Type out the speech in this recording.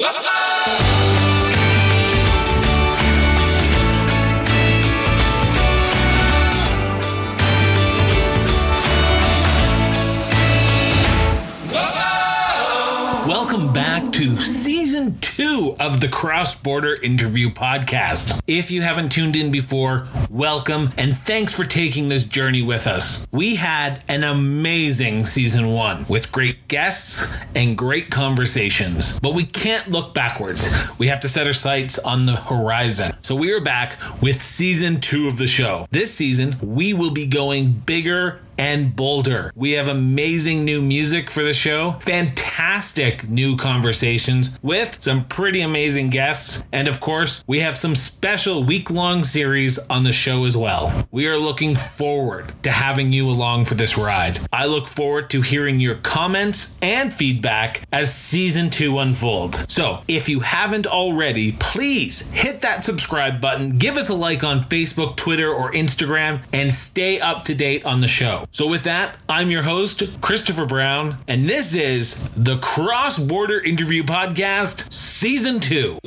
Whoa! Welcome back to season two of the Cross Border Interview Podcast. If you haven't tuned in before, welcome and thanks for taking this journey with us. We had an amazing season one with great guests and great conversations, but we can't look backwards. We have to set our sights on the horizon. So we are back with season two of the show. This season, we will be going bigger and bolder. We have amazing new music for the show, fantastic new conversations with some pretty amazing guests, and of course, we have some special week long series on the show as well. We are looking forward to having you along for this ride. I look forward to hearing your comments and feedback as season two unfolds. So, if you haven't already, please hit that subscribe button, give us a like on Facebook, Twitter, or Instagram, and stay up to date on the show. So, with that, I'm your host, Christopher Brown, and this is the Cross Border Interview Podcast, Season 2.